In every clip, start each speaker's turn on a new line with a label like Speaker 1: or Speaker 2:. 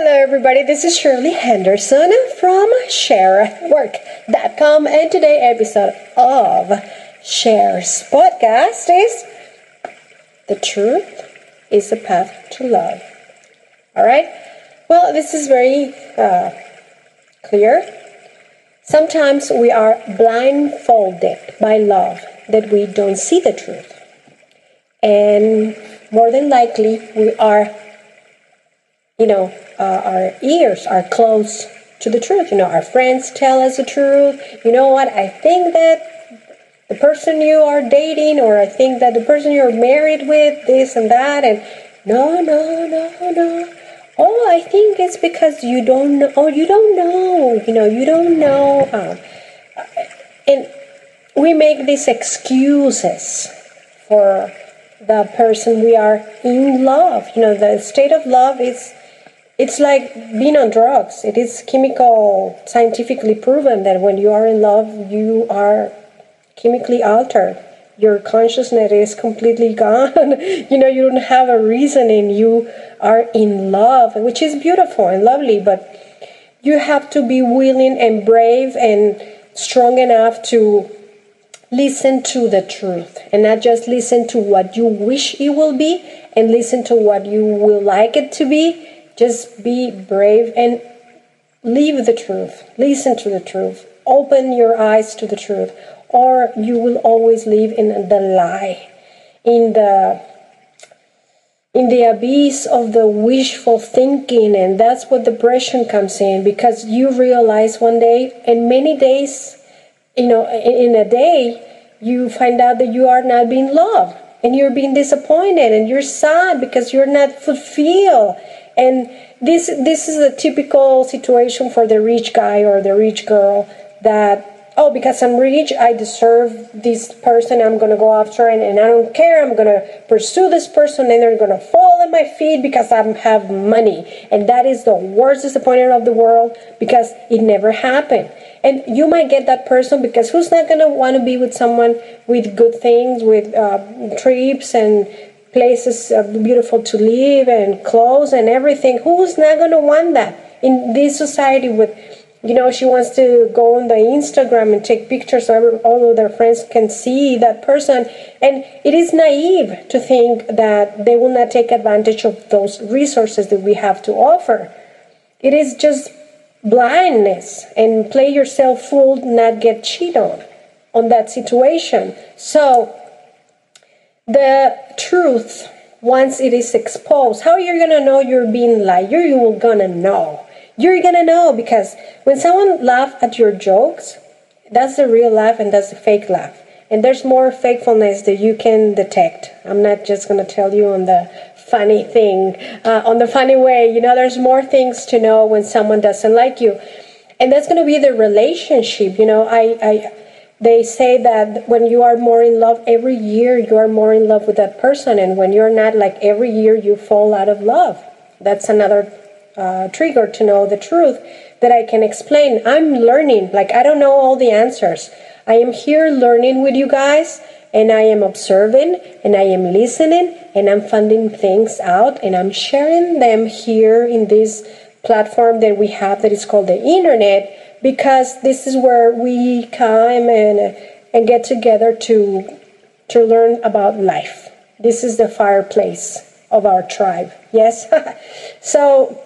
Speaker 1: Hello, everybody. This is Shirley Henderson from ShareWork.com, and today episode of Share's podcast is "The Truth is the Path to Love." All right. Well, this is very uh, clear. Sometimes we are blindfolded by love that we don't see the truth, and more than likely we are you know, uh, our ears are close to the truth. You know, our friends tell us the truth. You know what? I think that the person you are dating, or I think that the person you're married with, this and that, and no, no, no, no. Oh, I think it's because you don't know. Oh, you don't know. You know, you don't know. Um, and we make these excuses for the person we are in love. You know, the state of love is it's like being on drugs. It is chemical, scientifically proven that when you are in love, you are chemically altered. Your consciousness is completely gone. you know, you don't have a reasoning. You are in love, which is beautiful and lovely, but you have to be willing and brave and strong enough to listen to the truth and not just listen to what you wish it will be and listen to what you will like it to be just be brave and leave the truth. Listen to the truth. Open your eyes to the truth, or you will always live in the lie, in the in the abyss of the wishful thinking, and that's what depression comes in because you realize one day, and many days, you know, in a day, you find out that you are not being loved, and you're being disappointed, and you're sad because you're not fulfilled and this this is a typical situation for the rich guy or the rich girl that oh because I'm rich I deserve this person I'm gonna go after and, and I don't care I'm gonna pursue this person and they're gonna fall at my feet because I have money. And that is the worst disappointment of the world because it never happened. And you might get that person because who's not gonna want to be with someone with good things with uh, trips and places uh, beautiful to live and clothes and everything. Who's not going to want that in this society with, you know, she wants to go on the Instagram and take pictures so all of their friends can see that person. And it is naive to think that they will not take advantage of those resources that we have to offer. It is just blindness and play yourself fool, not get cheated on on that situation. So the truth once it is exposed. How you're gonna know you're being lied? You're you gonna know. You're gonna know because when someone laughs at your jokes that's the real laugh and that's the fake laugh. And there's more fakefulness that you can detect. I'm not just gonna tell you on the funny thing uh, on the funny way. You know there's more things to know when someone doesn't like you. And that's to be the relationship. You know i i they say that when you are more in love every year you are more in love with that person. And when you're not like every year you fall out of love. That's another uh, trigger to know the truth that i can explain. I'm learning. Like i don't know all the answers. I am here learning with you guys and i am observing and i am listening and i'm finding things out and i'm sharing them here in this platform that we have that is called the internet because this is where we come and and get together to to learn about life. This is the fireplace of our tribe. Yes. so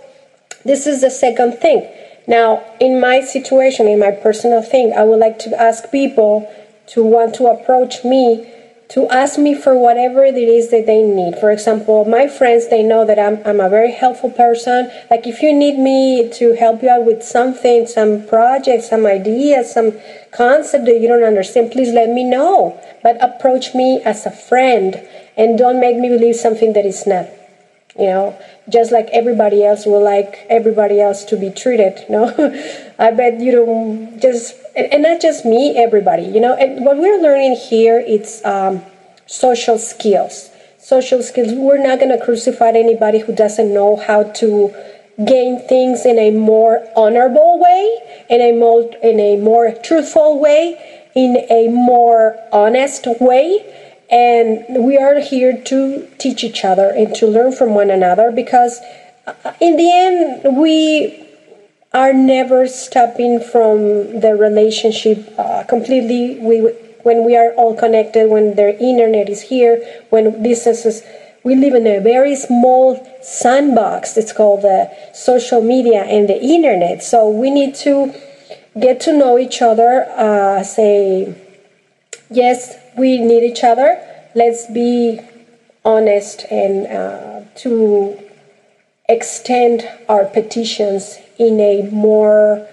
Speaker 1: this is the second thing. Now, in my situation, in my personal thing, I would like to ask people to want to approach me to ask me for whatever it is that they need. For example, my friends, they know that I'm, I'm a very helpful person. Like if you need me to help you out with something, some project, some idea, some concept that you don't understand, please let me know. But approach me as a friend and don't make me believe something that is not. You know, just like everybody else will like everybody else to be treated. You No, I bet you don't just and not just me, everybody, you know. And what we're learning here, it's um, social skills. Social skills. We're not going to crucify anybody who doesn't know how to gain things in a more honorable way, in a more in a more truthful way, in a more honest way. And we are here to teach each other and to learn from one another because in the end, we are never stopping from the relationship uh, completely. We when we are all connected, when the internet is here, when is we live in a very small sandbox. It's called the social media and the internet. So we need to get to know each other. Uh, say, yes, we need each other. Let's be honest and uh, to extend our petitions in a more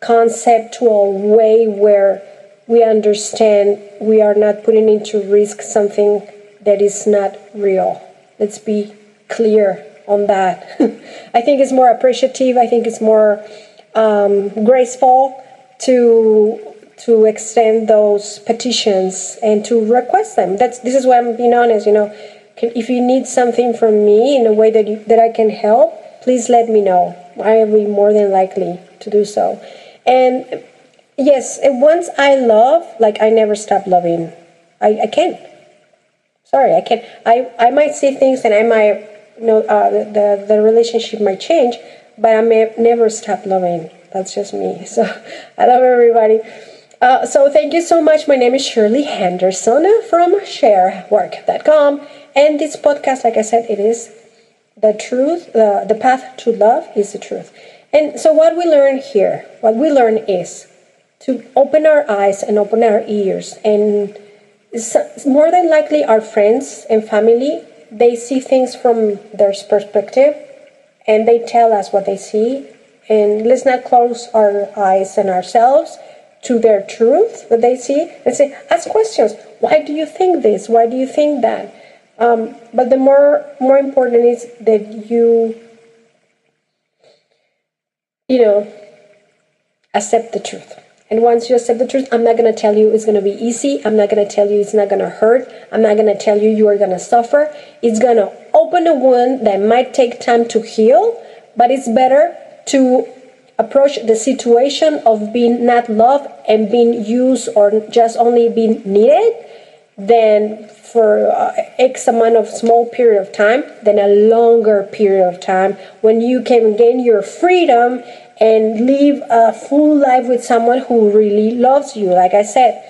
Speaker 1: conceptual way where we understand we are not putting into risk something that is not real. Let's be clear on that. I think it's more appreciative. I think it's more um, graceful to to extend those petitions and to request them. That's this is why I'm being honest. You know, if you need something from me in a way that you, that I can help, please let me know. I will be more than likely to do so. And yes, once I love, like I never stop loving. I, I can't. Sorry, I can't. I, I might see things and I might, you know, uh, the, the relationship might change, but I may never stop loving. That's just me. So I love everybody. Uh, so thank you so much. My name is Shirley Henderson from sharework.com. And this podcast, like I said, it is the truth, uh, the path to love is the truth. And so, what we learn here, what we learn is to open our eyes and open our ears. And more than likely, our friends and family they see things from their perspective, and they tell us what they see. And let's not close our eyes and ourselves to their truth that they see and say, ask questions. Why do you think this? Why do you think that? Um, but the more more important is that you you know accept the truth. And once you accept the truth, I'm not going to tell you it's going to be easy. I'm not going to tell you it's not going to hurt. I'm not going to tell you you are going to suffer. It's going to open a wound that might take time to heal, but it's better to approach the situation of being not loved and being used or just only being needed than for uh, X amount of small period of time than a longer period of time when you can gain your freedom and live a full life with someone who really loves you. Like I said,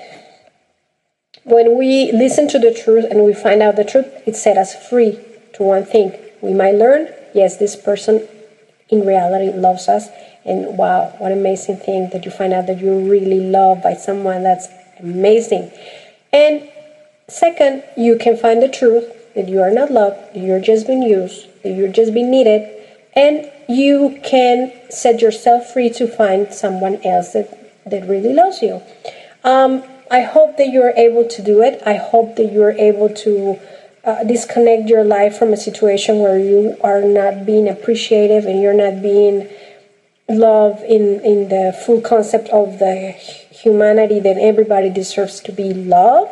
Speaker 1: when we listen to the truth and we find out the truth, it set us free to one thing. We might learn, yes, this person in reality loves us. And wow, what amazing thing that you find out that you're really loved by someone. That's amazing. And Second, you can find the truth that you are not loved, that you're just being used, that you're just being needed, and you can set yourself free to find someone else that, that really loves you. Um, I hope that you're able to do it. I hope that you're able to uh, disconnect your life from a situation where you are not being appreciative and you're not being loved in, in the full concept of the humanity that everybody deserves to be loved.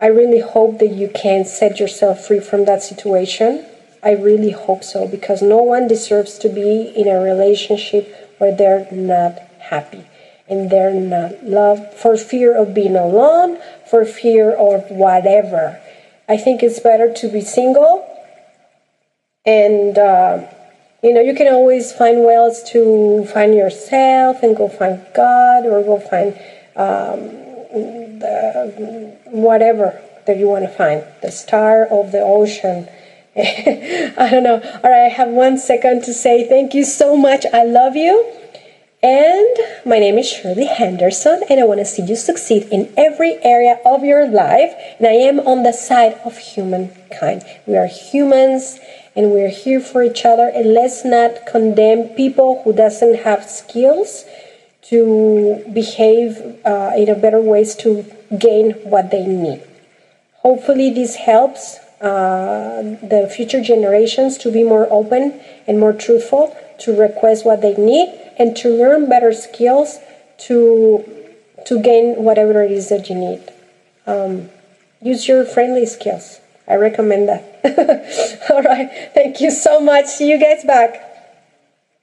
Speaker 1: I really hope that you can set yourself free from that situation. I really hope so because no one deserves to be in a relationship where they're not happy and they're not loved for fear of being alone, for fear of whatever. I think it's better to be single and uh, you know you can always find ways to find yourself and go find God or go find um, the, whatever that you want to find, the star of the ocean. I don't know. All right, I have one second to say thank you so much. I love you. And my name is Shirley Henderson, and I want to see you succeed in every area of your life. And I am on the side of humankind. We are humans, and we're here for each other. And let's not condemn people who doesn't have skills to behave uh, in a better ways to gain what they need. Hopefully, this helps uh, the future generations to be more open and more truthful, to request what they need, and to learn better skills to to gain whatever it is that you need. Um, use your friendly skills. I recommend that. All right. Thank you so much. See you guys back.